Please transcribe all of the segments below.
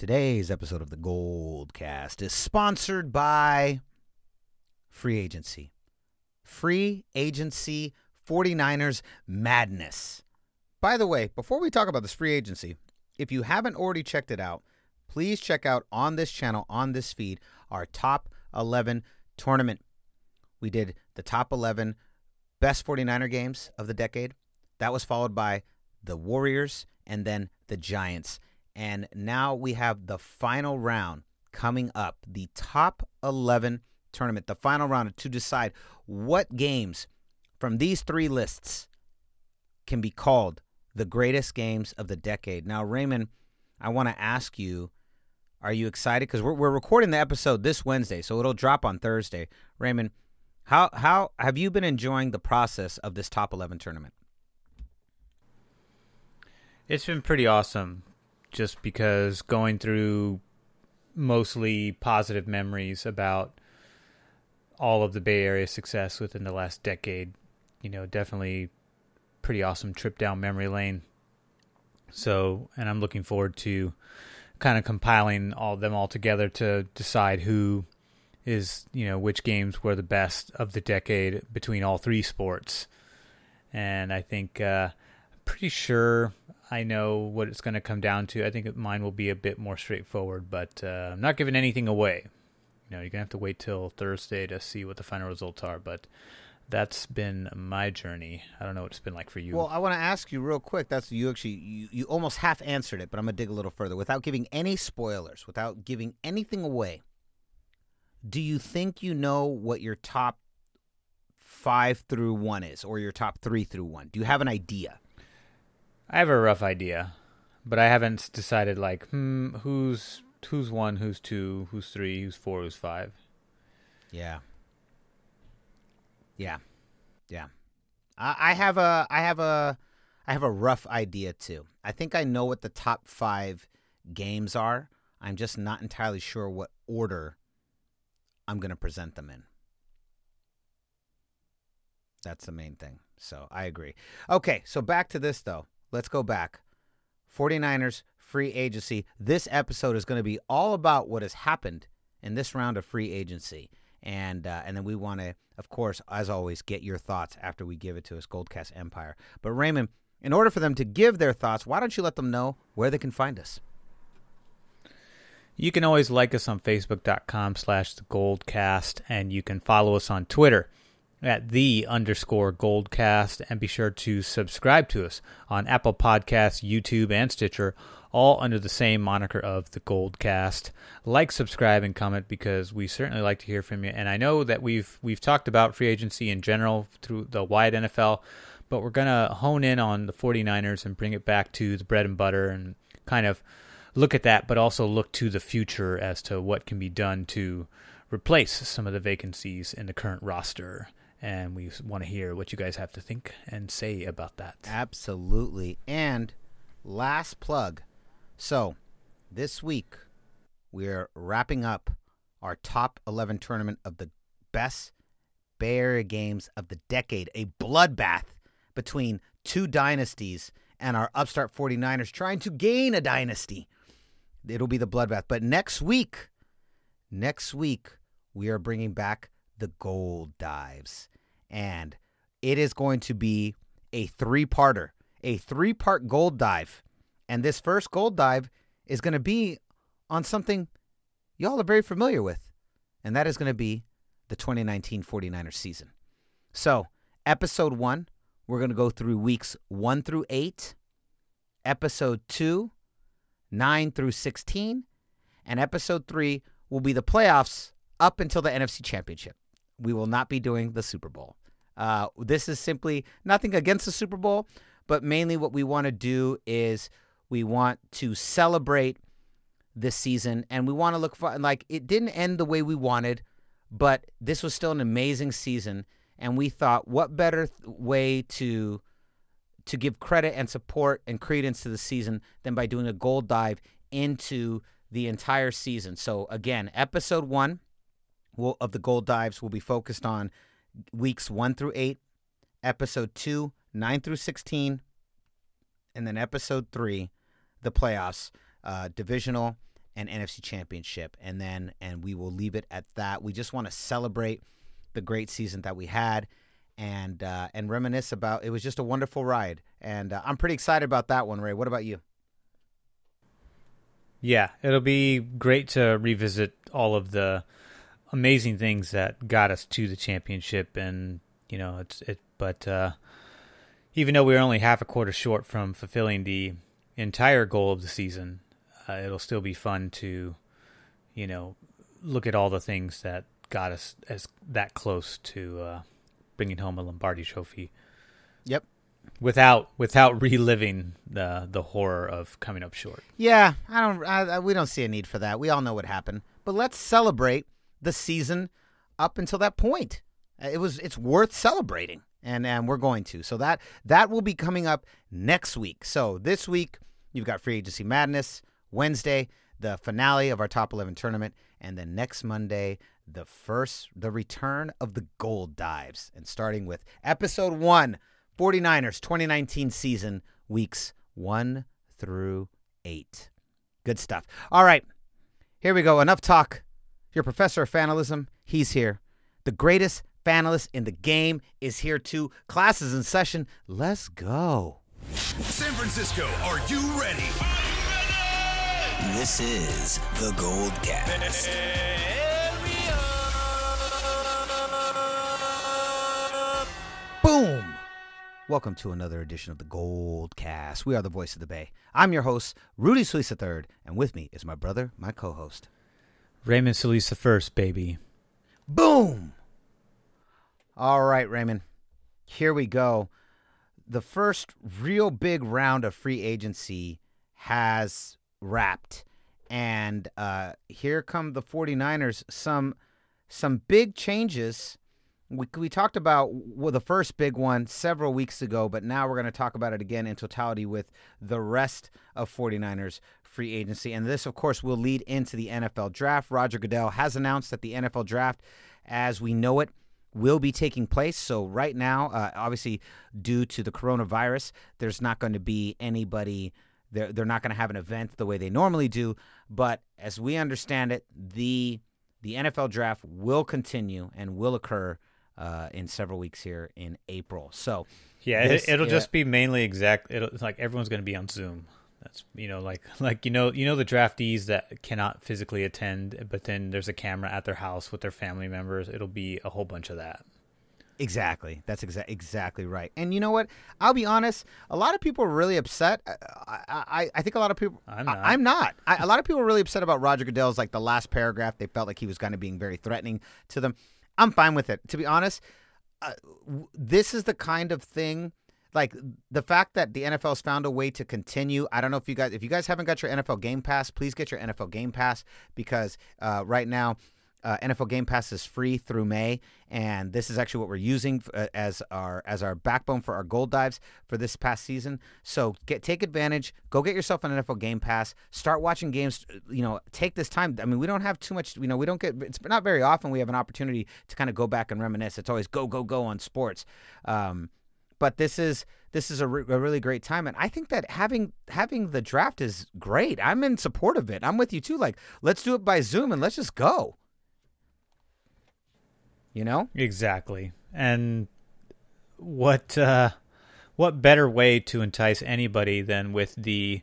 Today's episode of the Goldcast is sponsored by Free Agency. Free Agency 49ers Madness. By the way, before we talk about this free agency, if you haven't already checked it out, please check out on this channel, on this feed, our top 11 tournament. We did the top 11 best 49er games of the decade. That was followed by the Warriors and then the Giants. And now we have the final round coming up, the top 11 tournament, the final round to decide what games from these three lists can be called the greatest games of the decade. Now, Raymond, I want to ask you are you excited? Because we're, we're recording the episode this Wednesday, so it'll drop on Thursday. Raymond, how, how have you been enjoying the process of this top 11 tournament? It's been pretty awesome just because going through mostly positive memories about all of the Bay Area success within the last decade. You know, definitely pretty awesome trip down memory lane. So, and I'm looking forward to kind of compiling all them all together to decide who is, you know, which games were the best of the decade between all three sports. And I think uh pretty sure I know what it's going to come down to. I think mine will be a bit more straightforward, but uh, I'm not giving anything away. You know, you're gonna have to wait till Thursday to see what the final results are, but that's been my journey. I don't know what it's been like for you. Well, I want to ask you real quick. That's you actually you, you almost half answered it, but I'm gonna dig a little further without giving any spoilers, without giving anything away. Do you think you know what your top five through one is, or your top three through one? Do you have an idea? I have a rough idea, but I haven't decided like, hmm, who's who's one, who's two, who's three, who's four, who's five. Yeah. Yeah. Yeah. I, have a I have a I have a rough idea too. I think I know what the top five games are. I'm just not entirely sure what order I'm gonna present them in. That's the main thing. So I agree. Okay, so back to this though. Let's go back. 49ers free agency. This episode is going to be all about what has happened in this round of free agency. And uh, and then we want to, of course, as always, get your thoughts after we give it to us, Goldcast Empire. But Raymond, in order for them to give their thoughts, why don't you let them know where they can find us? You can always like us on Facebook.com slash the Goldcast, and you can follow us on Twitter at the underscore Goldcast, and be sure to subscribe to us on Apple Podcasts, YouTube, and Stitcher, all under the same moniker of the Goldcast. Like, subscribe, and comment because we certainly like to hear from you. And I know that we've we've talked about free agency in general through the wide NFL, but we're gonna hone in on the 49ers and bring it back to the bread and butter and kind of look at that, but also look to the future as to what can be done to replace some of the vacancies in the current roster and we want to hear what you guys have to think and say about that. Absolutely. And last plug. So, this week we're wrapping up our top 11 tournament of the best Area games of the decade, a bloodbath between two dynasties and our upstart 49ers trying to gain a dynasty. It'll be the bloodbath. But next week, next week, we are bringing back the gold dives. And it is going to be a three parter, a three part gold dive. And this first gold dive is going to be on something y'all are very familiar with, and that is going to be the 2019 49ers season. So, episode one, we're going to go through weeks one through eight, episode two, nine through 16, and episode three will be the playoffs up until the NFC Championship. We will not be doing the Super Bowl. Uh, this is simply nothing against the Super Bowl, but mainly what we want to do is we want to celebrate this season and we want to look for like it didn't end the way we wanted, but this was still an amazing season and we thought what better th- way to to give credit and support and credence to the season than by doing a gold dive into the entire season. So again, episode 1 will, of the gold dives will be focused on weeks 1 through 8, episode 2 9 through 16, and then episode 3 the playoffs, uh, divisional and NFC Championship, and then and we will leave it at that. We just want to celebrate the great season that we had, and uh, and reminisce about. It was just a wonderful ride, and uh, I'm pretty excited about that one. Ray, what about you? Yeah, it'll be great to revisit all of the amazing things that got us to the championship, and you know, it's it. But uh, even though we're only half a quarter short from fulfilling the entire goal of the season, uh, it'll still be fun to, you know, look at all the things that got us as that close to uh, bringing home a Lombardi Trophy. Yep. Without without reliving the the horror of coming up short. Yeah, I don't. I, I, we don't see a need for that. We all know what happened, but let's celebrate the season up until that point. Uh, it was. It's worth celebrating, and and we're going to. So that that will be coming up next week. So this week you've got free agency madness. Wednesday, the finale of our top 11 tournament, and then next Monday, the first, the return of the gold dives, and starting with episode one, 49ers 2019 season, weeks one through eight. Good stuff. All right, here we go. Enough talk. Your professor of fanalism, he's here. The greatest fanalist in the game is here too. Classes in session. Let's go. San Francisco, are you ready? This is the Gold Cast. Boom! Welcome to another edition of the Gold Cast. We are the voice of the Bay. I'm your host, Rudy Solis III, and with me is my brother, my co-host. Raymond Solis the first, baby. Boom! All right, Raymond. Here we go. The first real big round of free agency has wrapped. And uh, here come the 49ers. Some some big changes. We, we talked about well, the first big one several weeks ago, but now we're going to talk about it again in totality with the rest of 49ers free agency. And this, of course, will lead into the NFL draft. Roger Goodell has announced that the NFL draft, as we know it, will be taking place. So, right now, uh, obviously, due to the coronavirus, there's not going to be anybody they're, they're not going to have an event the way they normally do. But as we understand it, the the NFL draft will continue and will occur uh, in several weeks here in April. So yeah, this- it, will yeah. just be mainly exact. It'll, it's like everyone's going to be on Zoom. That's you know like like you know you know the draftees that cannot physically attend, but then there's a camera at their house with their family members. It'll be a whole bunch of that. Exactly. That's exa- exactly right. And you know what? I'll be honest. A lot of people are really upset. I, I, I think a lot of people. I'm I- not. I'm not. I, a lot of people are really upset about Roger Goodell's like the last paragraph. They felt like he was kind of being very threatening to them. I'm fine with it. To be honest, uh, this is the kind of thing. Like the fact that the NFL's found a way to continue. I don't know if you guys, if you guys haven't got your NFL Game Pass, please get your NFL Game Pass because uh, right now uh, NFL Game Pass is free through May, and this is actually what we're using uh, as our as our backbone for our gold dives for this past season. So get take advantage. Go get yourself an NFL Game Pass. Start watching games. You know, take this time. I mean, we don't have too much. You know, we don't get. It's not very often we have an opportunity to kind of go back and reminisce. It's always go go go on sports. Um, but this is this is a, re- a really great time and i think that having having the draft is great i'm in support of it i'm with you too like let's do it by zoom and let's just go you know Exactly. And what uh, what better way to entice anybody than with the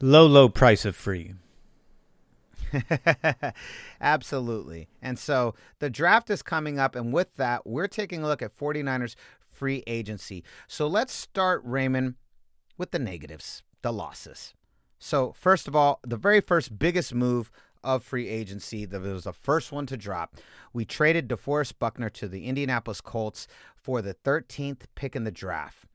low low price of free? Absolutely. And so the draft is coming up, and with that, we're taking a look at 49ers free agency. So let's start, Raymond, with the negatives, the losses. So, first of all, the very first biggest move of free agency, that was the first one to drop. We traded DeForest Buckner to the Indianapolis Colts for the 13th pick in the draft.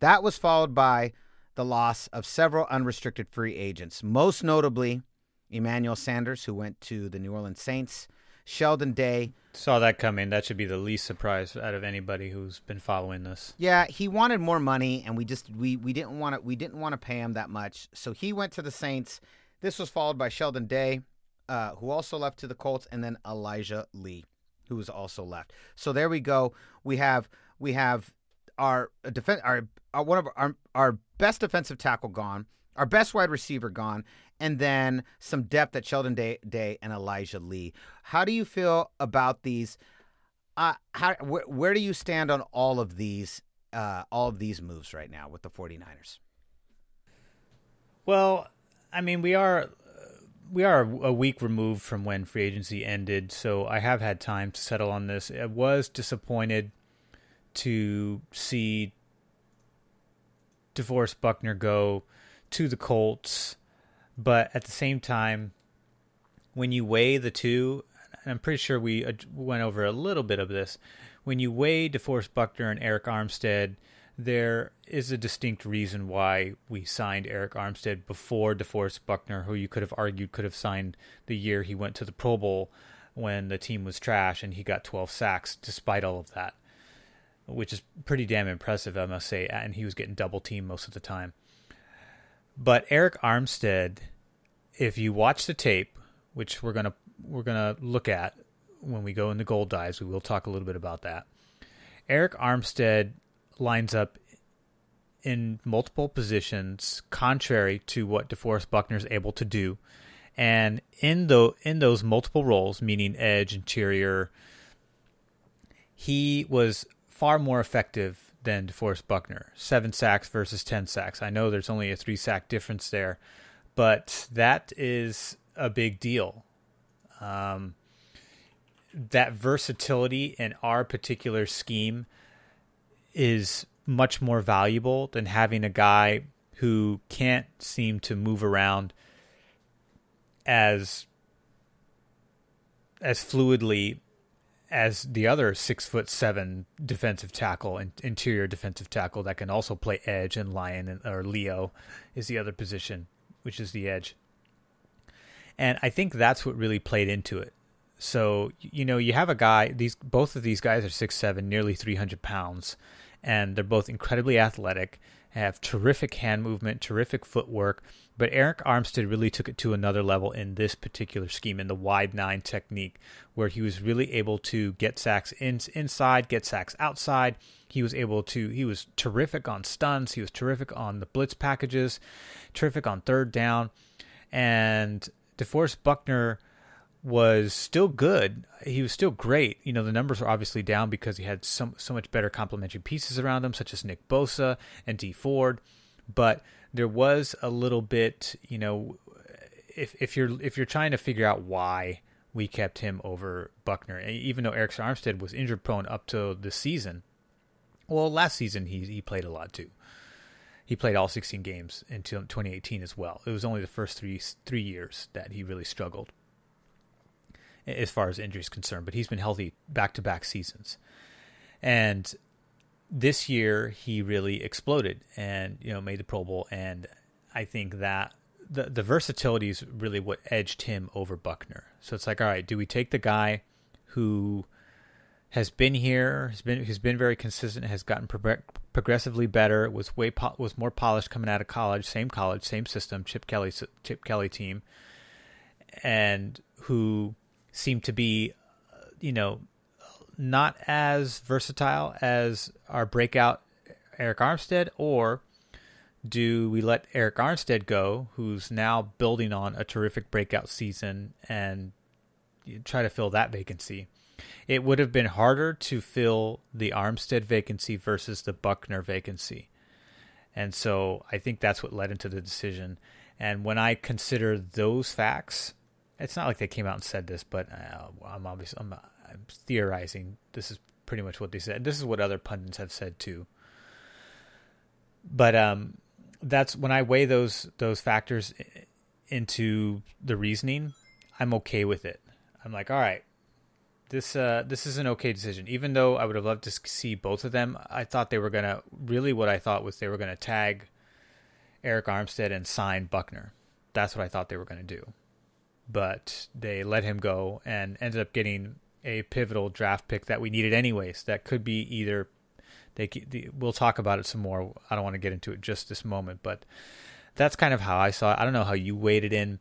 That was followed by the loss of several unrestricted free agents, most notably Emmanuel Sanders, who went to the New Orleans Saints, Sheldon Day. Saw that coming. That should be the least surprise out of anybody who's been following this. Yeah, he wanted more money, and we just we we didn't want to we didn't want to pay him that much, so he went to the Saints. This was followed by Sheldon Day, uh, who also left to the Colts, and then Elijah Lee, who was also left. So there we go. We have we have our defense our, our one of our our best defensive tackle gone, our best wide receiver gone, and then some depth at Sheldon Day, Day and Elijah Lee. How do you feel about these? Uh, how wh- where do you stand on all of these uh, all of these moves right now with the 49ers? Well, I mean, we are we are a week removed from when free agency ended, so I have had time to settle on this. I was disappointed to see DeForest Buckner go to the Colts, but at the same time, when you weigh the two, and I'm pretty sure we went over a little bit of this, when you weigh DeForest Buckner and Arik Armstead – there is a distinct reason why we signed Arik Armstead before DeForest Buckner, who you could have argued could have signed the year he went to the Pro Bowl when the team was trash and he got 12 sacks despite all of that, which is pretty damn impressive, I must say. And he was getting double teamed most of the time. But Arik Armstead, if you watch the tape, which we're gonna we're gonna look at when we go in the gold dives, we will talk a little bit about that. Arik Armstead lines up in multiple positions, contrary to what DeForest Buckner is able to do. And in the in those multiple roles, meaning edge, interior, he was far more effective than DeForest Buckner. Seven sacks versus ten sacks. I know there's only a three sack difference there, but that is a big deal. Um, that versatility in our particular scheme is much more valuable than having a guy who can't seem to move around as as fluidly as the other six foot seven defensive tackle and interior defensive tackle that can also play edge and lion or Leo is the other position, which is the edge. And I think that's what really played into it. So you know you have a guy; these both of these guys are six seven, nearly three hundred pounds, and they're both incredibly athletic, have terrific hand movement, terrific footwork. But Arik Armstead really took it to another level in this particular scheme, in the wide nine technique, where he was really able to get sacks in, inside, get sacks outside. He was able to, he was terrific on stunts, He was terrific on the blitz packages, terrific on third down. And DeForest Buckner was still good. He was still great. You know, the numbers are obviously down because he had so, so much better complementary pieces around him, such as Nick Bosa and Dee Ford. But there was a little bit, you know, if if you're if you're trying to figure out why we kept him over Buckner, even though Arik Armstead was injured prone up to the season. Well, last season he he played a lot too. He played all 16 games until 2018 as well. It was only the first three three years that he really struggled as far as injury is concerned, but he's been healthy back to back seasons. And this year he really exploded and you know made the Pro Bowl and I think that the the versatility is really what edged him over Buckner. So it's like all right, do we take the guy who has been here, has been has been very consistent, has gotten pro- progressively better, was way po- was more polished coming out of college, same college, same system, Chip Kelly Chip Kelly team, and who seem to be, you know, not as versatile as our breakout Arik Armstead, or do we let Arik Armstead go, who's now building on a terrific breakout season, and try to fill that vacancy? It would have been harder to fill the Armstead vacancy versus the Buckner vacancy. And so I think that's what led into the decision. And when I consider those facts, it's not like they came out and said this, but uh, I'm obviously I'm, I'm, theorizing. This is pretty much what they said. This is what other pundits have said too. But um, that's when I weigh those those factors into the reasoning. I'm okay with it. I'm like, all right, this uh, this is an okay decision. Even though I would have loved to see both of them, I thought they were gonna really what I thought was they were gonna tag Arik Armstead and sign Buckner. That's what I thought they were gonna do but they let him go and ended up getting a pivotal draft pick that we needed anyways. That could be either they we'll talk about it some more. I don't want to get into it just this moment, but that's kind of how I saw it. I don't know how you weighed it in,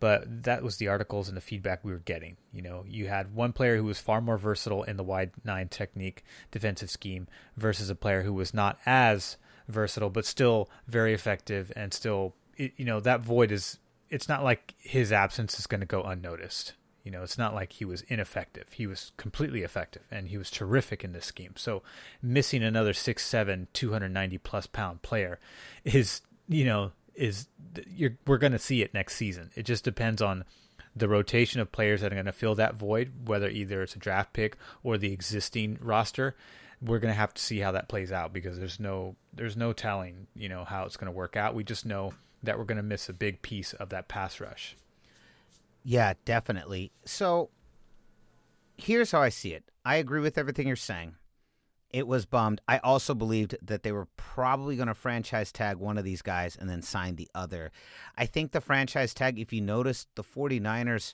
but that was the articles and the feedback we were getting. You know, you had one player who was far more versatile in the wide nine technique defensive scheme versus a player who was not as versatile but still very effective and still you know that void is it's not like his absence is going to go unnoticed. You know, it's not like he was ineffective. He was completely effective and he was terrific in this scheme. So missing another 6'7, 290 plus pound player is, you know, is you're, we're going to see it next season. It just depends on the rotation of players that are going to fill that void, whether either it's a draft pick or the existing roster. We're going to have to see how that plays out because there's no there's no telling, you know, how it's going to work out. We just know that we're going to miss a big piece of that pass rush. Yeah, definitely. So here's how I see it. I agree with everything you're saying. It was bummed. I also believed that they were probably going to franchise tag one of these guys and then sign the other. I think the franchise tag, if you notice, the 49ers,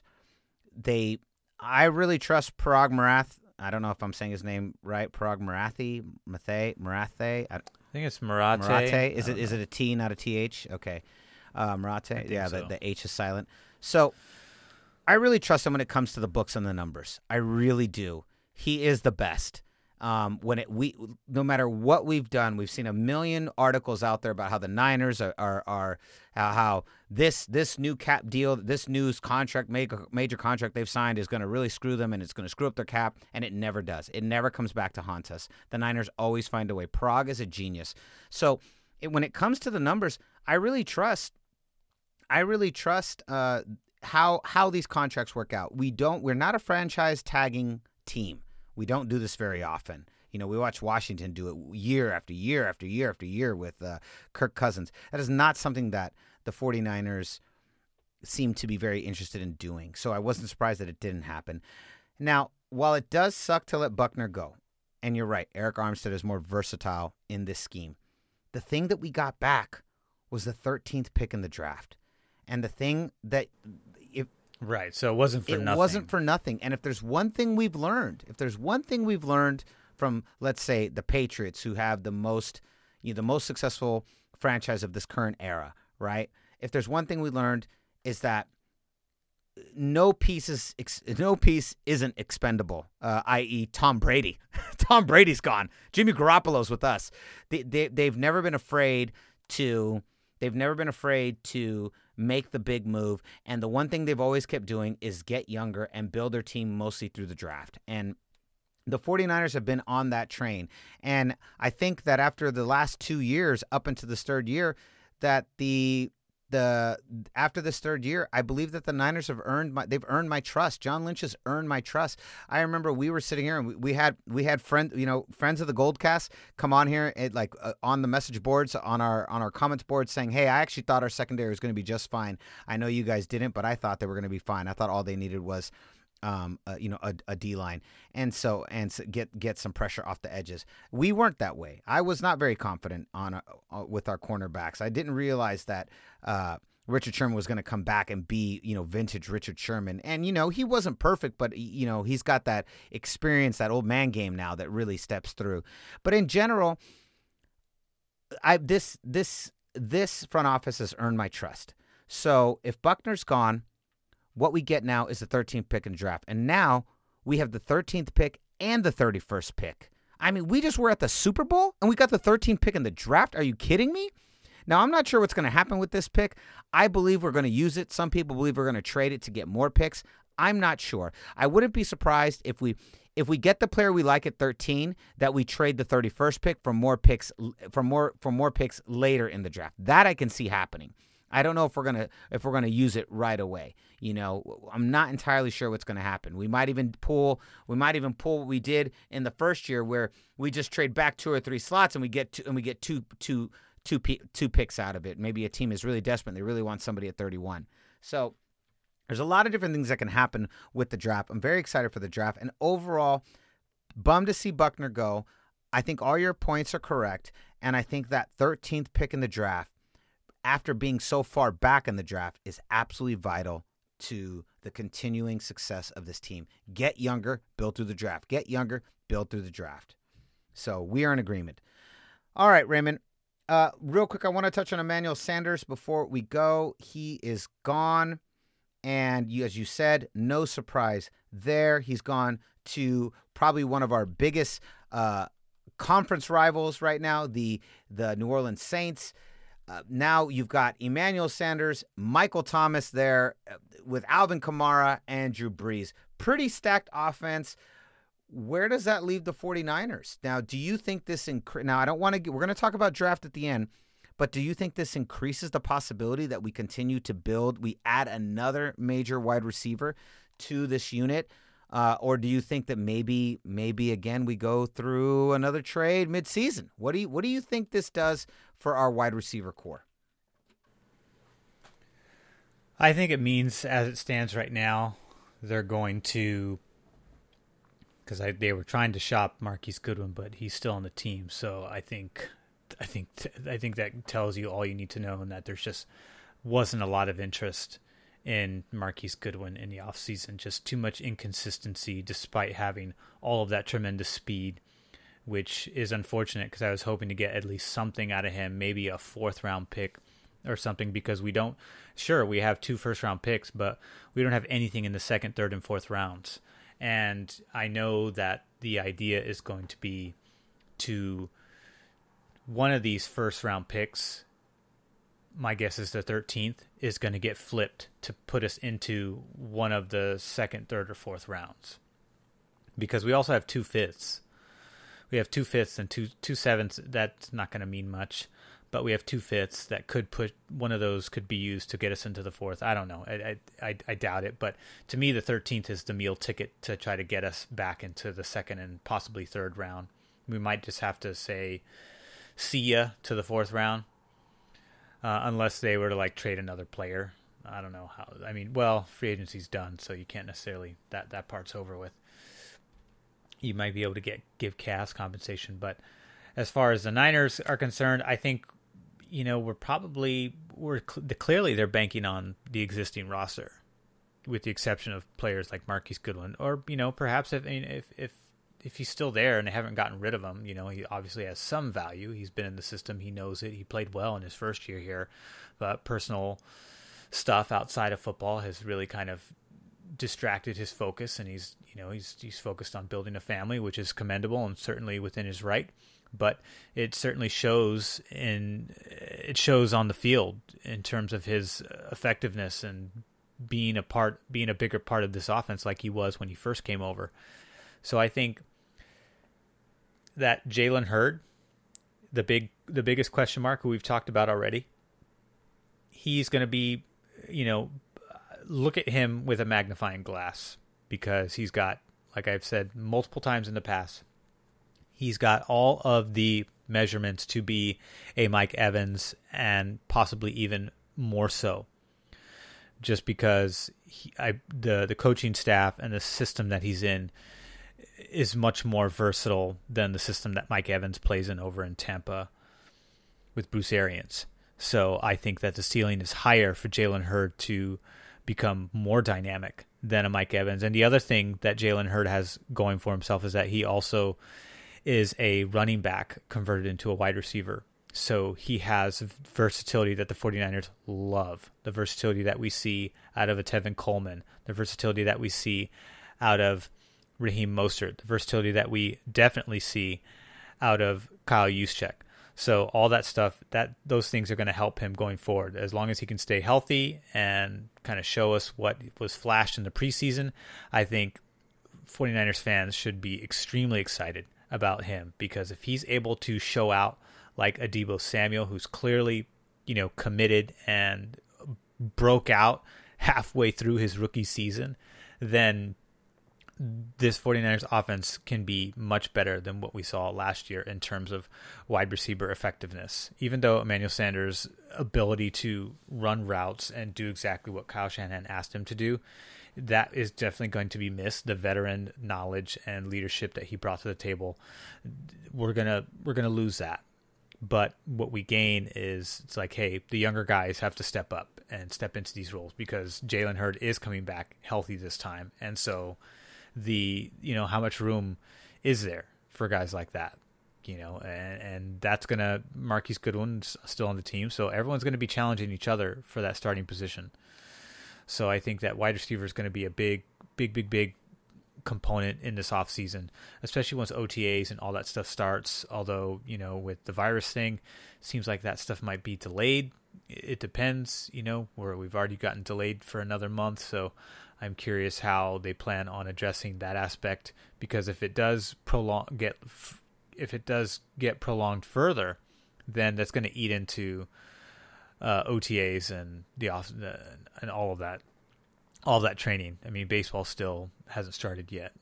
they, I really trust Paraag Marath. I don't know if I'm saying his name right. Paraag Marathi, Mathe, Marathe. I, I think it's Marate. Marate. Is it is it a T, not a TH? Okay. Uh, Marate. Yeah, so. the, the H is silent. So I really trust him when it comes to the books and the numbers. I really do. He is the best. Um, when it we no matter what we've done, we've seen a million articles out there about how the Niners are are, are how, how this this new cap deal, this news contract major, major contract they've signed is going to really screw them and it's going to screw up their cap, and it never does. It never comes back to haunt us. The Niners always find a way. Paraag is a genius. So it, when it comes to the numbers, I really trust. I really trust uh, how how these contracts work out. We don't. We're not a franchise tagging team. We don't do this very often. You know, we watch Washington do it year after year after year after year with uh, Kirk Cousins. That is not something that the 49ers seem to be very interested in doing. So I wasn't surprised that it didn't happen. Now, while it does suck to let Buckner go, and you're right, Arik Armstead is more versatile in this scheme. The thing that we got back was the 13th pick in the draft. And the thing that Right. So it wasn't for it nothing. wasn't for nothing. And if there's one thing we've learned, if there's one thing we've learned from, let's say, the Patriots, who have the most, you know, the most successful franchise of this current era, right? If there's one thing we learned, is that no piece is no piece isn't expendable. Uh, i.e., Tom Brady. Tom Brady's gone. Jimmy Garoppolo's with us. They, they they've never been afraid to. They've never been afraid to make the big move. And the one thing they've always kept doing is get younger and build their team mostly through the draft. And the 49ers have been on that train. And I think that after the last two years, up into this third year, that the the after this third year, I believe that the Niners have earned my they've earned my trust. John Lynch has earned my trust. I remember we were sitting here and we, we had we had friend you know friends of the Goldcast come on here like uh, on the message boards on our on our comments board saying, "Hey, I actually thought our secondary was going to be just fine. I know you guys didn't, but I thought they were going to be fine. I thought all they needed was." Um, uh, you know, a, a D line, and so and so get get some pressure off the edges. We weren't that way. I was not very confident on uh, uh with our cornerbacks. I didn't realize that. Uh, Richard Sherman was going to come back and be, you know, vintage Richard Sherman. And, you know, he wasn't perfect, but, you know, he's got that experience, that old man game now that really steps through. But in general, I this this this front office has earned my trust. So if Buckner's gone, what we get now is the 13th pick in the draft. And now we have the 13th pick and the 31st pick. I mean, we just were at the Super Bowl and we got the 13th pick in the draft. Are you kidding me? Now, I'm not sure what's going to happen with this pick. I believe we're going to use it. Some people believe we're going to trade it to get more picks. I'm not sure. I wouldn't be surprised if we if we get the player we like at 13 that we trade the 31st pick for more picks for more for more picks later in the draft. That I can see happening. I don't know if we're gonna if we're gonna use it right away. You know, I'm not entirely sure what's gonna happen. We might even pull we might even pull what we did in the first year where we just trade back two or three slots and we get two, and we get two two two two picks out of it. Maybe a team is really desperate; they really want somebody at 31. So there's a lot of different things that can happen with the draft. I'm very excited for the draft, and overall, bummed to see Buckner go. I think all your points are correct, and I think that 13th pick in the draft after being so far back in the draft is absolutely vital to the continuing success of this team. Get younger, build through the draft. Get younger, build through the draft. So we are in agreement. All right, Raymond. Uh, real quick, I want to touch on Emmanuel Sanders before we go. He is gone. And you, as you said, no surprise there. He's gone to probably one of our biggest uh, conference rivals right now, the the New Orleans Saints. Uh, now you've got Emmanuel Sanders, Michael Thomas there uh, with Alvin Kamara and Drew Brees. Pretty stacked offense. Where does that leave the 49ers? Now, do you think this incre- now I don't want to we're going to talk about draft at the end, but do you think this increases the possibility that we continue to build, we add another major wide receiver to this unit? Uh, or do you think that maybe maybe again we go through another trade midseason? What do you what do you think this does for our wide receiver corps? I think it means, as it stands right now, they're going to because they were trying to shop Marquise Goodwin, but he's still on the team. So I think, I think, I think that tells you all you need to know, and that there's just wasn't a lot of interest in Marquise Goodwin in the offseason. Just too much inconsistency, despite having all of that tremendous speed, which is unfortunate because I was hoping to get at least something out of him, maybe a fourth round pick or something because we don't sure we have two first round picks but we don't have anything in the second third and fourth rounds. And i know that the idea is going to be to one of these first round picks my guess is the 13th is going to get flipped to put us into one of the second third or fourth rounds. Because we also have two fifths we have two fifths and two two sevenths that's not going to mean much but we have two fifths that could put one of those could be used to get us into the fourth. I don't know. I I, I doubt it. But to me, the thirteenth is the meal ticket to try to get us back into the second and possibly third round. We might just have to say see ya to the fourth round, uh, unless they were to like trade another player. I don't know how. I mean, well, free agency's done, so you can't necessarily that that part's over with. You might be able to get give Cass compensation, but as far as the Niners are concerned, I think you know, we're probably we're cl- clearly they're banking on the existing roster, with the exception of players like Marquise Goodwin, or you know, perhaps if if if if he's still there and they haven't gotten rid of him, you know, he obviously has some value. He's been in the system, he knows it. He played well in his first year here, but personal stuff outside of football has really kind of distracted his focus, and he's you know he's he's focused on building a family, which is commendable and certainly within his right but it certainly shows in it shows on the field in terms of his effectiveness and being a part being a bigger part of this offense like he was when he first came over. So I think that Jalen Hurd, the big the biggest question mark who we've talked about already, he's going to be, you know, look at him with a magnifying glass because he's got, like I've said multiple times in the past, He's got all of the measurements to be a Mike Evans and possibly even more so. Just because he, I, the the coaching staff and the system that he's in is much more versatile than the system that Mike Evans plays in over in Tampa with Bruce Arians. So I think that the ceiling is higher for Jalen Hurd to become more dynamic than a Mike Evans. And the other thing that Jalen Hurd has going for himself is that he also is a running back converted into a wide receiver. So he has versatility that the 49ers love. The versatility that we see out of a Tevin Coleman, the versatility that we see out of Raheem Mostert, the versatility that we definitely see out of Kyle Juszczyk. So all that stuff, that those things are going to help him going forward. As long as he can stay healthy and kind of show us what was flashed in the preseason, I think 49ers fans should be extremely excited about him because if he's able to show out like a Deebo Samuel, who's clearly, you know, committed and broke out halfway through his rookie season, then this 49ers offense can be much better than what we saw last year in terms of wide receiver effectiveness. Even though Emmanuel Sanders' ability to run routes and do exactly what Kyle Shanahan asked him to do that is definitely going to be missed. The veteran knowledge and leadership that he brought to the table, we're gonna we're gonna lose that. But what we gain is it's like, hey, the younger guys have to step up and step into these roles because Jalen Hurd is coming back healthy this time, and so the you know how much room is there for guys like that you know, and, and that's going to Marquise Goodwin's still on the team, so everyone's going to be challenging each other for that starting position. So I think that wide receiver is going to be a big, big, big, big component in this off season, especially once OTAs and all that stuff starts. Although you know, with the virus thing, seems like that stuff might be delayed. It depends, you know, where we've already gotten delayed for another month. So I'm curious how they plan on addressing that aspect because if it does prolong get if it does get prolonged further, then that's going to eat into uh, OTAs and the off and all of that, all of that training. I mean, baseball still hasn't started yet,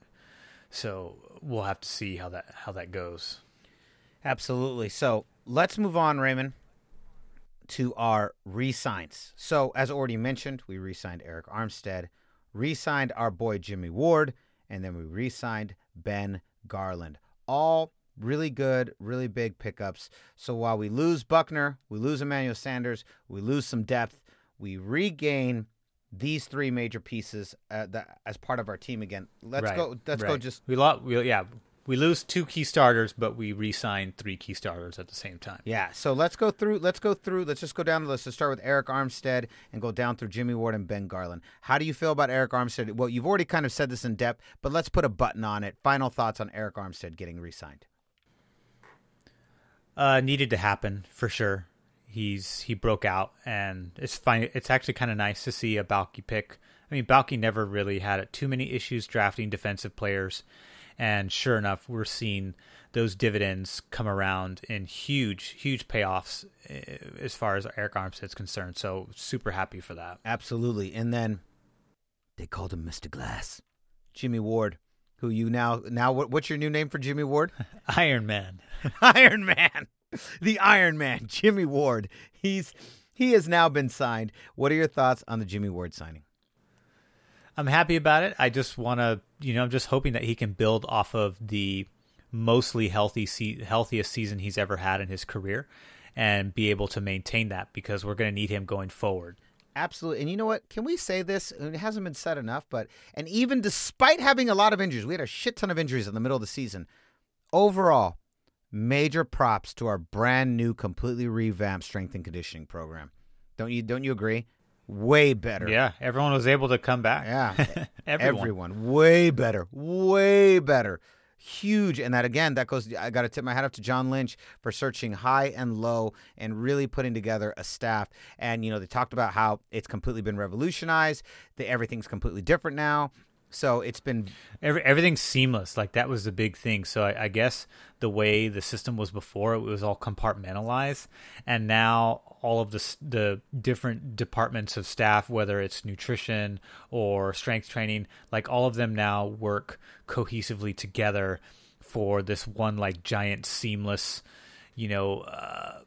so we'll have to see how that how that goes. Absolutely. So let's move on, Raymond, to our re-signs. So as already mentioned, we re-signed Arik Armstead, re-signed our boy Jimmy Ward, and then we re-signed Ben Garland. All really good, really big pickups. So while we lose Buckner, we lose Emmanuel Sanders, we lose some depth, we regain these three major pieces uh, that, as part of our team again. Let's Right, go. Let's go. Just we lost. We, yeah, we lose two key starters, but we re-signed three key starters at the same time. Yeah, so let's go through. Let's go through. Let's just go down the list. Let's start with Arik Armstead and go down through Jimmy Ward and Ben Garland. How do you feel about Arik Armstead? Well, you've already kind of said this in depth, but let's put a button on it. Final thoughts on Arik Armstead getting re-signed. Uh, needed to happen for sure. He's he broke out, and it's fine. It's actually kind of nice to see a Baalke pick. I mean, Baalke never really had too many issues drafting defensive players, and sure enough, we're seeing those dividends come around in huge, huge payoffs eh, as far as Arik Armstead's concerned. So super happy for that. Absolutely. And then they called him Mr. Glass, Jimmy Ward, who you now now what, what's your new name for Jimmy Ward? Iron Man. Iron Man, the Iron Man, Jimmy Ward. He's he has now been signed. What are your thoughts on the Jimmy Ward signing? I'm happy about it. I just want to, you know, I'm just hoping that he can build off of the mostly healthy, se- healthiest season he's ever had in his career, and be able to maintain that because we're going to need him going forward. Absolutely. And you know what? Can we say this? It hasn't been said enough, but and even despite having a lot of injuries, we had a shit ton of injuries in the middle of the season. Overall, major props to our brand new, completely revamped strength and conditioning program. Don't you? Don't you agree? Way better. Yeah, everyone was able to come back. Yeah. everyone. Everyone. Way better. Way better. Huge. And that again, that goes I gotta tip my hat up to John Lynch for searching high and low and really putting together a staff. And you know, they talked about how it's completely been revolutionized, that everything's completely different now. So it's been Every, everything's seamless. Like that was the big thing. So I, I guess the way the system was before, it was all compartmentalized, and now all of the the different departments of staff, whether it's nutrition or strength training, like all of them now work cohesively together for this one like giant seamless, you know. Uh,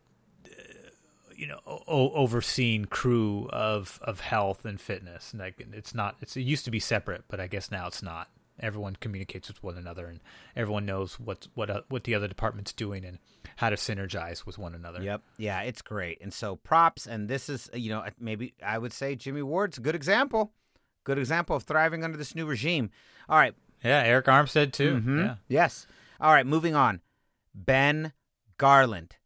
you know o- overseeing crew of of health and fitness and like it's not it's it used to be separate but i guess now it's not everyone communicates with one another and everyone knows what what uh, what the other department's doing and how to synergize with one another Yep. Yeah, it's great. And so props and this is you know, maybe I would say Jimmy Ward's a good example. Good example of thriving under this new regime. All right, yeah arik armstead too Mhm. yeah Yes. All right, moving on. Ben Garland.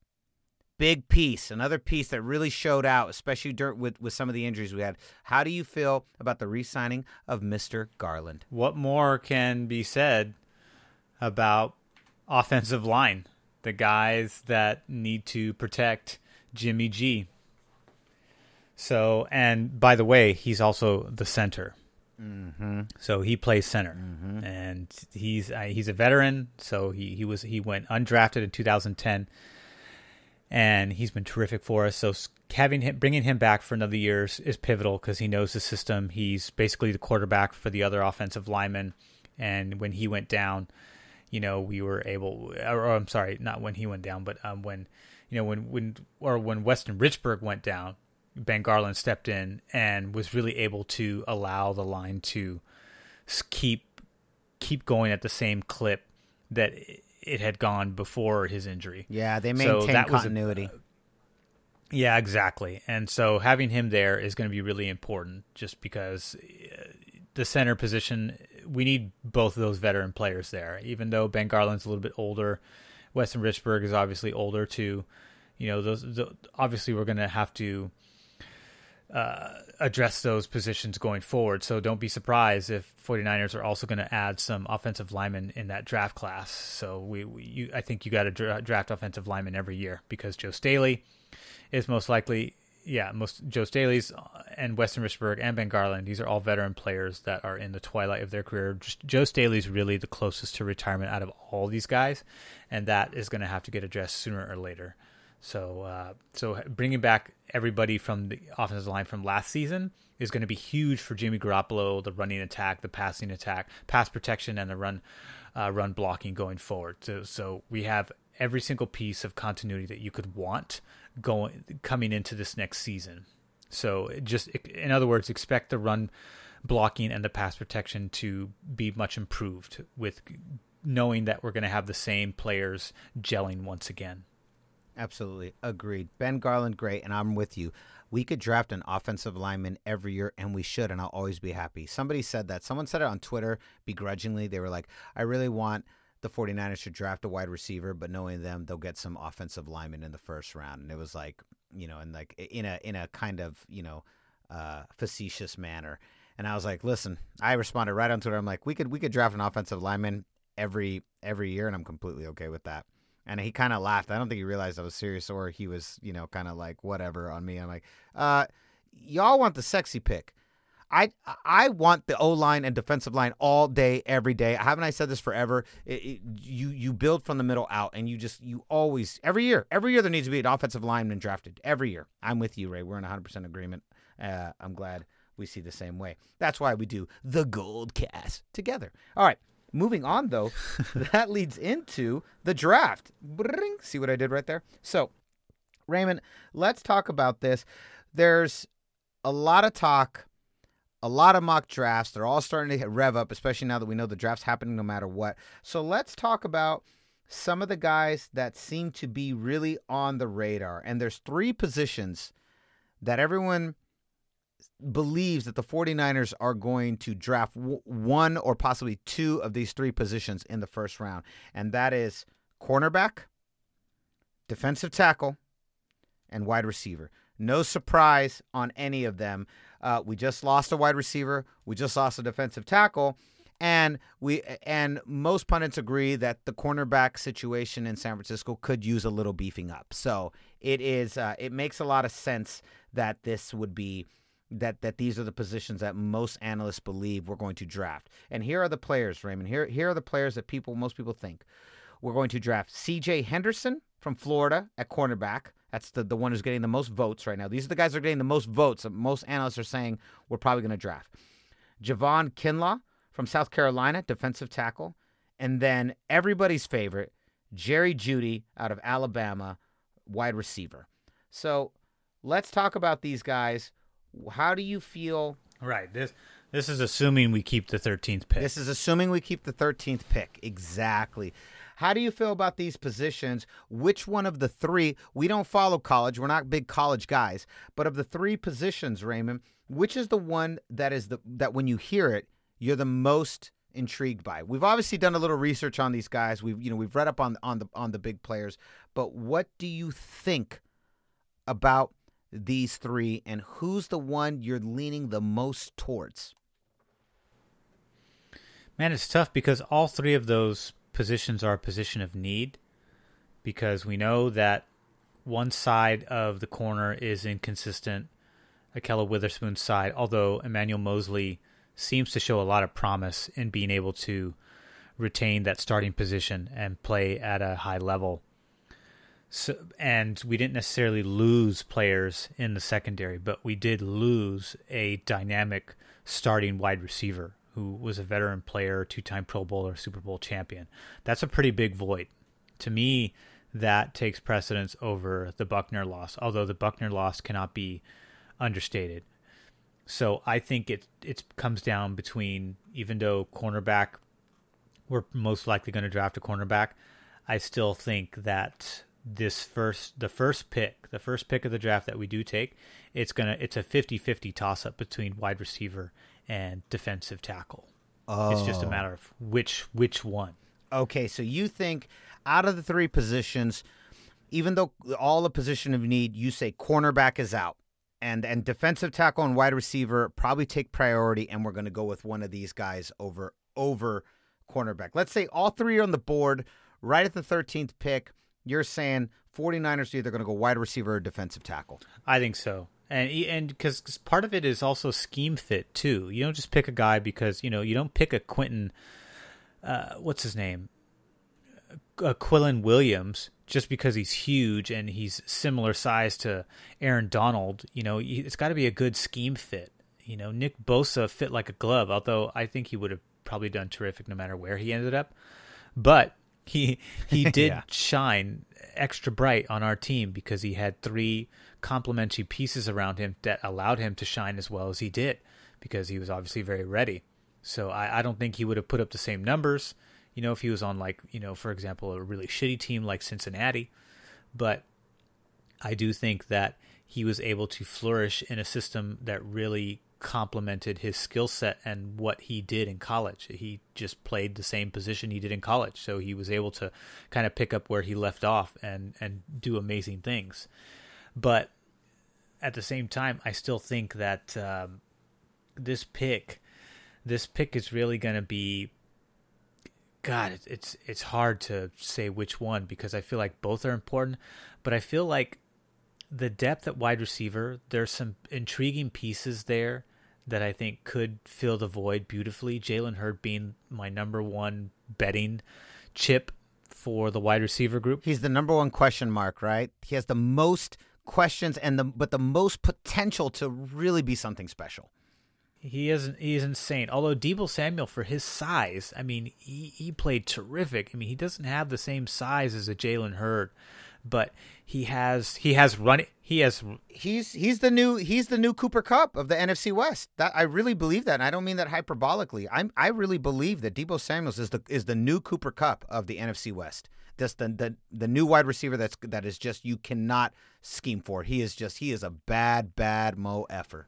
Big piece, another piece that really showed out, especially dur- with, with some of the injuries we had. How do you feel about the re signing of Mr. Garland? what more can be said about offensive line the guys that need to protect jimmy g so and by the way he's also the center Mm-hmm. so he plays center and he's uh, he's a veteran so he, he was he went undrafted in 2010 and he's been terrific for us. So having him bringing him back for another year is, is pivotal because he knows the system. He's basically the quarterback for the other offensive linemen. And when he went down you know we were able or, or I'm sorry not when he went down but um when you know when when or when Weston Richburg went down Ben Garland stepped in and was really able to allow the line to keep keep going at the same clip that it had gone before his injury. Yeah, they So maintain that was a- continuity. Yeah, exactly. And so having him there is going to be really important just because uh, the center position, we need both of those veteran players there. Even though Ben Garland's a little bit older, Weston Richburg is obviously older too. You know, those the, obviously we're going to have to uh, address those positions going forward. So don't be surprised if 49ers are also going to add some offensive linemen in that draft class. So we, we you, I think you got to dra- draft offensive linemen every year because Joe Staley is most likely, yeah, most Joe Staley's and Weston Richburg and Ben Garland. These are all veteran players that are in the twilight of their career. Just, Joe Staley's really the closest to retirement out of all these guys, and that is going to have to get addressed sooner or later. So, uh, so bringing back everybody from the offensive line from last season is going to be huge for Jimmy Garoppolo, the running attack, the passing attack, pass protection, and the run, uh, run blocking going forward. So, so we have every single piece of continuity that you could want going coming into this next season. So, just in other words, expect the run blocking and the pass protection to be much improved with knowing that we're going to have the same players gelling once again. Absolutely. Agreed. Ben Garland, great. And I'm with you. We could draft an offensive lineman every year, and we should, and I'll always be happy. Somebody said that. Someone said it on Twitter begrudgingly. They were like, I really want the 49ers to draft a wide receiver, but knowing them, they'll get some offensive lineman in the first round. And it was like, you know, and like in a in a kind of, you know, uh, facetious manner. And I was like, listen, I responded right on Twitter. I'm like, we could we could draft an offensive lineman every every year, and I'm completely okay with that. And he kind of laughed. I don't think he realized I was serious or he was, you know, kind of like whatever on me. I'm like, uh, y'all want the sexy pick. I I want the O line and defensive line all day, every day. Haven't I said this forever? It, it, you you build from the middle out, and you just you always every year, every year there needs to be an offensive lineman drafted. Every year, I'm with you, Ray. We're in 100 percent agreement. Uh, I'm glad we see the same way. That's why we do the Gold Cast together. All right. Moving on, though, that leads into the draft. Bring, see what I did right there? So, Raymond, let's talk about this. There's a lot of talk, a lot of mock drafts. They're all starting to rev up, especially now that we know the draft's happening no matter what. So, let's talk about some of the guys that seem to be really on the radar. And there's three positions that everyone believes that the 49ers are going to draft w- one or possibly two of these three positions in the first round, and that is cornerback, defensive tackle, and wide receiver. No surprise on any of them. Uh, we just lost a wide receiver. We just lost a defensive tackle, and we and most pundits agree that the cornerback situation in San Francisco could use a little beefing up. So it is. Uh, it makes a lot of sense that this would be that that these are the positions that most analysts believe we're going to draft. And here are the players, Raymond. Here here are the players that people most people think we're going to draft. C.J. Henderson from Florida at cornerback. That's the, the one who's getting the most votes right now. These are the guys that are getting the most votes. Most analysts are saying we're probably going to draft. Javon Kinlaw from South Carolina, defensive tackle. And then everybody's favorite, Jerry Jeudy out of Alabama, wide receiver. So let's talk about these guys. How do you feel? Right. This this is assuming we keep the 13th pick. This is assuming we keep the 13th pick. Exactly. How do you feel about these positions? Which one of the three? We don't follow college. We're not big college guys. But of the three positions, Raymond, which is the one that is the that when you hear it, you're the most intrigued by? We've obviously done a little research on these guys. We've you know we've read up on on the on the big players. But what do you think about these three, and who's the one you're leaning the most towards? Man, it's tough because all three of those positions are a position of need because we know that one side of the corner is inconsistent, Ahkello Witherspoon's side, although Emmanuel Moseley seems to show a lot of promise in being able to retain that starting position and play at a high level. So, and we didn't necessarily lose players in the secondary, but we did lose a dynamic starting wide receiver who was a veteran player, two time Pro Bowler, Super Bowl champion. That's a pretty big void. To me, that takes precedence over the Buckner loss, although the Buckner loss cannot be understated. So I think it it comes down between even though cornerback we're most likely going to draft a cornerback, I still think that this first the first pick, the first pick of the draft that we do take, it's to it's a 50-50 toss up between wide receiver and defensive tackle. Oh. It's just a oh. matter of which which one. Okay, so you think out of the three positions, even though all the position of need, you say cornerback is out. and and defensive tackle and wide receiver probably take priority, and we're going to go with one of these guys over over cornerback. Let's say all three are on the board right at the 13th pick. You're saying 49ers are either going to go wide receiver or defensive tackle. I think so. And and because part of it is also scheme fit too. You don't just pick a guy because you know you don't pick a Quentin, uh, what's his name, uh, Quinnen Williams just because he's huge and he's similar size to Aaron Donald. You know, it's got to be a good scheme fit. You know, Nick Bosa fit like a glove, although I think he would have probably done terrific no matter where he ended up. But he he did yeah. shine extra bright on our team because he had three complementary pieces around him that allowed him to shine as well as he did because he was obviously very ready. So I, I don't think he would have put up the same numbers, you know, if he was on like, you know, for example, a really shitty team like Cincinnati. But I do think that he was able to flourish in a system that really complemented his skill set and what he did in college. He just played the same position he did in college, so he was able to kind of pick up where he left off and and do amazing things. But at the same time, I still think that um, this pick, this pick is really going to be. God, it's it's hard to say which one because I feel like both are important, but I feel like the depth at wide receiver, there's some intriguing pieces there that I think could fill the void beautifully. Jalen Hurd being my number one betting chip for the wide receiver group. He's the number one question mark, right? He has the most questions and the but the most potential to really be something special. He is he is insane. Although Deebo Samuel, for his size, I mean, he, he played terrific. I mean, he doesn't have the same size as a Jalen Hurd, but he has he has running he has he's he's the new he's the new Cooper Kupp of the NFC West. That I really believe that. And I don't mean that hyperbolically. I'm I really believe that Deebo Samuels is the is the new Cooper Kupp of the NFC West. Just the the the new wide receiver that's that is just you cannot scheme for. He is just he is a bad bad mo effer.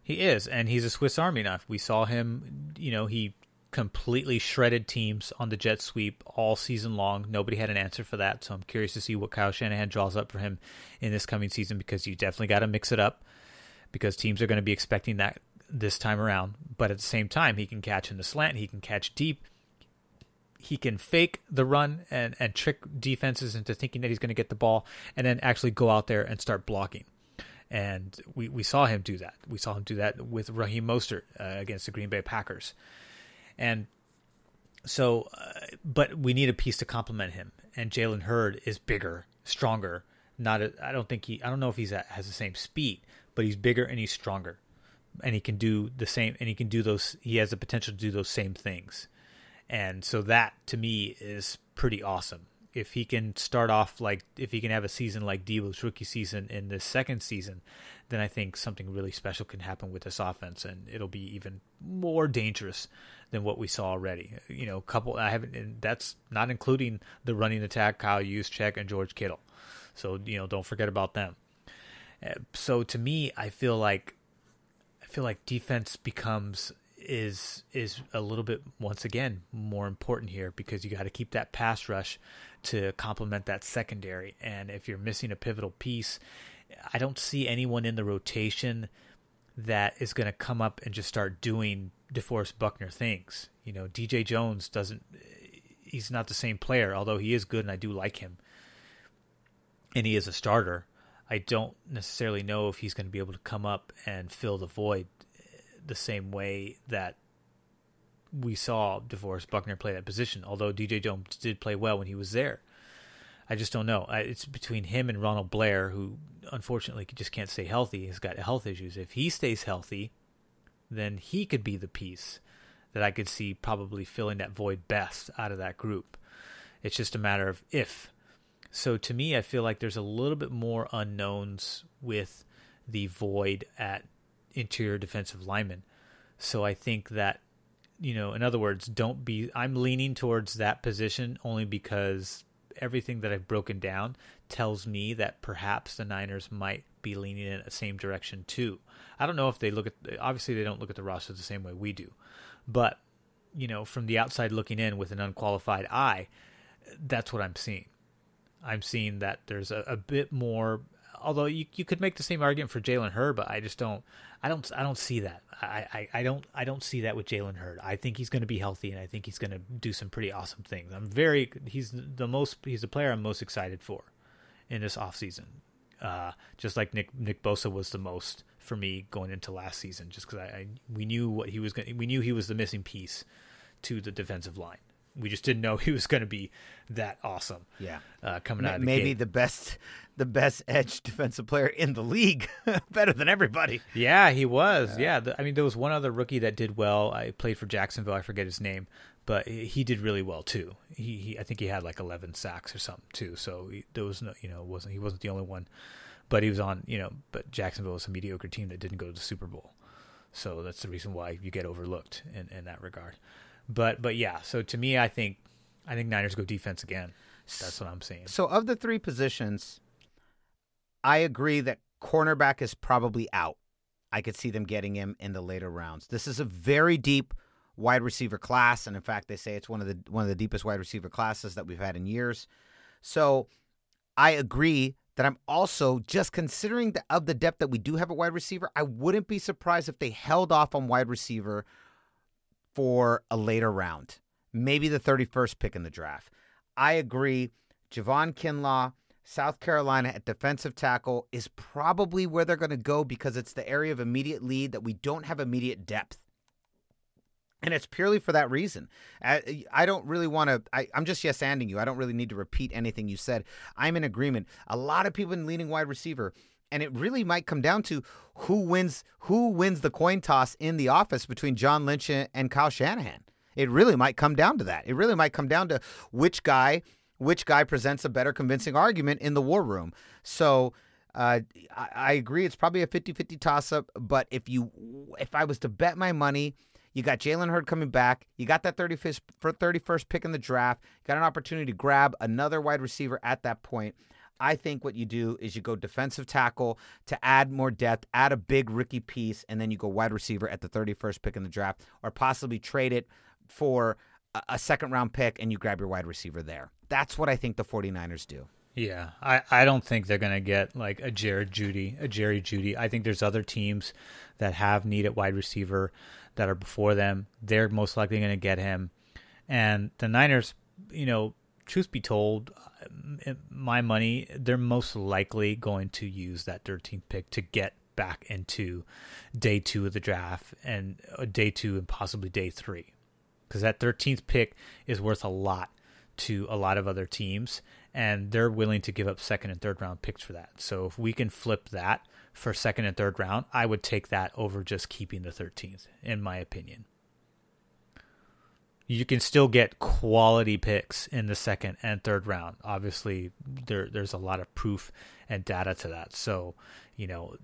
He is, and he's a Swiss Army knife. We saw him. You know, he completely shredded teams on the jet sweep all season long. Nobody had an answer for that, so I'm curious to see what Kyle Shanahan draws up for him in this coming season because you definitely got to mix it up because teams are going to be expecting that this time around. But at the same time, he can catch in the slant, he can catch deep. He can fake the run and, and trick defenses into thinking that he's going to get the ball and then actually go out there and start blocking and we, we saw him do that. We saw him do that with Raheem Mostert uh, against the Green Bay Packers. And so, uh, but we need a piece to complement him. And Jalen Hurd is bigger, stronger. Not, I don't think he. I don't know if he's at, has the same speed, but he's bigger and he's stronger, and he can do the same. And he can do those. He has the potential to do those same things. And so that to me is pretty awesome. If he can start off like, if he can have a season like Deebo's rookie season in this second season, then I think something really special can happen with this offense, and it'll be even more dangerous than what we saw already. You know, couple I haven't, that's not including the running attack, Kyle Juszczyk and George Kittle. So you know, don't forget about them. Uh, so to me, I feel like I feel like defense becomes is is a little bit once again more important here because you got to keep that pass rush to complement that secondary. And if you're missing a pivotal piece, I don't see anyone in the rotation that is going to come up and just start doing DeForest Buckner things. You know, DJ Jones doesn't. He's not the same player, although he is good and I do like him, and he is a starter. I don't necessarily know if he's going to be able to come up and fill the void the same way that we saw DeForest Buckner play that position. Although DJ Jones did play well when he was there, I just don't know. It's between him and Ronald Blair, who unfortunately just can't stay healthy. He's got health issues. If he stays healthy, then he could be the piece that I could see probably filling that void best out of that group. It's just a matter of if. So to me, I feel like there's a little bit more unknowns with the void at interior defensive lineman. So I think that, you know, in other words, don't be. I'm leaning towards that position only because everything that I've broken down tells me that perhaps the Niners might be leaning in the same direction too. I don't know if they look at obviously they don't look at the roster the same way we do, but you know from the outside looking in with an unqualified eye, that's what I'm seeing. I'm seeing that there's a, a bit more although you you could make the same argument for Jalen Hurd, but I just don't. I don't. I don't see that. I, I, I don't. I don't see that with Jalen Hurd. I think he's going to be healthy, and I think he's going to do some pretty awesome things. I'm very. He's the most. He's the player I'm most excited for in this offseason. Uh, just like Nick Nick Bosa was the most for me going into last season, just because I, I we knew what he was going. We knew he was the missing piece to the defensive line. We just didn't know he was going to be that awesome. Yeah, uh, coming out of the maybe gate. the best, the best edge defensive player in the league, better than everybody. Yeah, he was. Yeah, the, I mean, there was one other rookie that did well. I played for Jacksonville. I forget his name, but he he did really well too. He, he I think he had like 11 sacks or something too. So he, there was no, you know, wasn't he wasn't the only one, but he was on, you know, but Jacksonville was a mediocre team that didn't go to the Super Bowl. So that's the reason why you get overlooked in, in that regard. But but yeah, so to me, I think I think Niners go defense again. That's what I'm saying. So, of the three positions, I agree that cornerback is probably out. I could see them getting him in the later rounds. This is a very deep wide receiver class, and in fact, they say it's one of the one of the deepest wide receiver classes that we've had in years. So, I agree that I'm also just considering the, of the depth that we do have at wide receiver. I wouldn't be surprised if they held off on wide receiver for a later round, maybe the 31st pick in the draft. I agree. Javon Kinlaw, South Carolina at defensive tackle is probably where they're going to go because it's the area of immediate lead that we don't have immediate depth. And it's purely for that reason. I, I don't really want to. I'm just yes anding you. I don't really need to repeat anything you said. I'm in agreement. A lot of people in leaning wide receiver, and it really might come down to who wins who wins the coin toss in the office between John Lynch and Kyle Shanahan. It really might come down to that. It really might come down to which guy which guy presents a better convincing argument in the war room. So uh, I, I agree. It's probably a 50-50 toss up. But if you if I was to bet my money. You got Jalen Hurd coming back. You got that 31st, 31st pick in the draft. You got an opportunity to grab another wide receiver at that point. I think what you do is you go defensive tackle to add more depth, add a big rookie piece, and then you go wide receiver at the 31st pick in the draft, or possibly trade it for a, second round pick and you grab your wide receiver there. That's what I think the 49ers do. Yeah, I, I don't think they're going to get like a Jared Jeudy, a Jerry Jeudy. I think there's other teams that have need at wide receiver that are before them. They're most likely going to get him. And the Niners, you know, truth be told, my money, they're most likely going to use that 13th pick to get back into day two of the draft and uh, day two and possibly day three. Because that 13th pick is worth a lot to a lot of other teams, and they're willing to give up second and third round picks for that. So if we can flip that for second and third round, I would take that over just keeping the 13th, in my opinion. You can still get quality picks in the second and third round. Obviously, there there's a lot of proof and data to that. So, you know,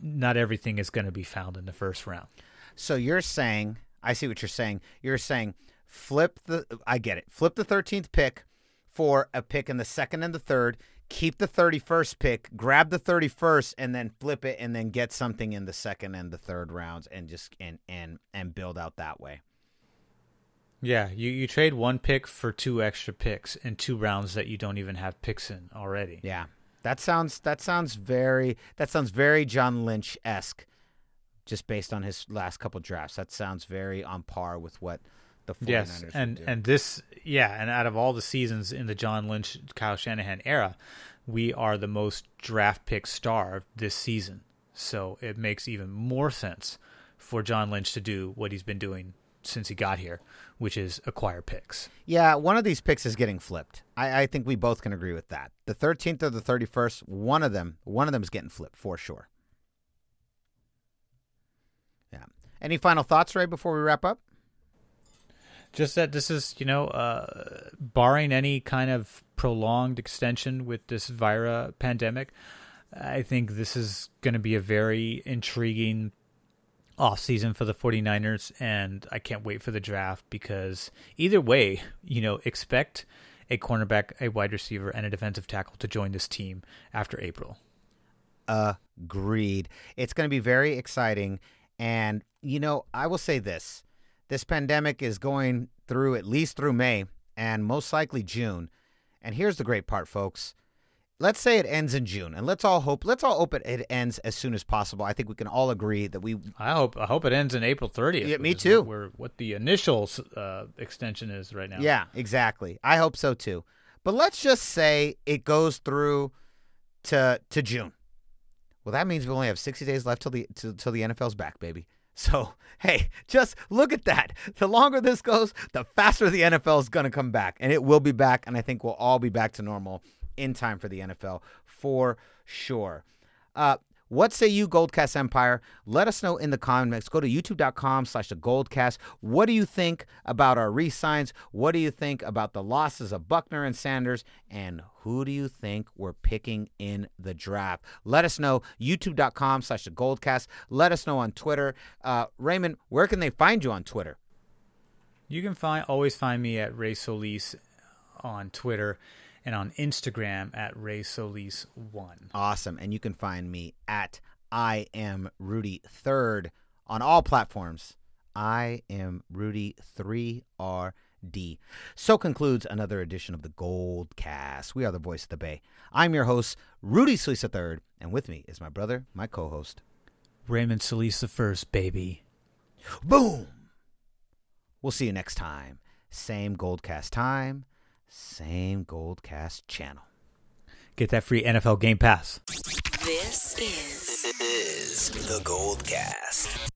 not everything is going to be found in the first round. So you're saying, I see what you're saying. You're saying flip the I get it. Flip the 13th pick for a pick in the second and the third, keep the 31st pick, grab the 31st and then flip it and then get something in the second and the third rounds and just and and and build out that way. Yeah, you, you trade one pick for two extra picks in two rounds that you don't even have picks in already. Yeah. That sounds that sounds very that sounds very John Lynch esque, just based on his last couple drafts. That sounds very on par with what the 49ers yes, and and this yeah, and out of all the seasons in the John Lynch Kyle Shanahan era, we are the most draft pick starved this season. So it makes even more sense for John Lynch to do what he's been doing since he got here, which is acquire picks. Yeah, one of these picks is getting flipped. I, I think we both can agree with that. The 13th or the 31st, one of them, one of them is getting flipped for sure. Yeah. Any final thoughts, Ray, before we wrap up? Just that this is, you know, uh, barring any kind of prolonged extension with this Vira pandemic, I think this is going to be a very intriguing offseason for the 49ers and I can't wait for the draft because either way, you know, expect a cornerback, a wide receiver and a defensive tackle to join this team after April. Agreed. It's going to be very exciting and you know, I will say this. This pandemic is going through at least through May and most likely June. And here's the great part, folks. Let's say it ends in June, and let's all hope let's all hope it, it ends as soon as possible. I think we can all agree that we I hope I hope it ends in April 30th. Yeah, me too. What, we're, what the initial uh, extension is right now. Yeah, exactly. I hope so too. But let's just say it goes through to to June. Well, that means we only have 60 days left till the till, till the NFL's back, baby. So, hey, just look at that. The longer this goes, the faster the NFL is going to come back. And it will be back. And I think we'll all be back to normal in time for the NFL for sure. Uh, what say you, Goldcast Empire? Let us know in the comments. Go to youtube.com slash the Goldcast. What do you think about our re-signs? What do you think about the losses of Buckner and Sanders? And who do you think we're picking in the draft? Let us know. youtube.com slash the Goldcast. Let us know on Twitter. Uh, Raymond, where can they find you on Twitter? You can find always find me at Ray Solis on Twitter and on Instagram at Ray Solis one. Awesome. And you can find me at I am Rudy Third on all platforms. I am Rudy 3RD. So concludes another edition of the Gold Cast. We are the voice of the Bay. I'm your host, Rudy Solis III, and with me is my brother, my co host. Raymond Solis the first, baby. Boom! We'll see you next time. Same Goldcast time, same Goldcast channel. Get that free NFL Game Pass. This is, is the Gold Cast.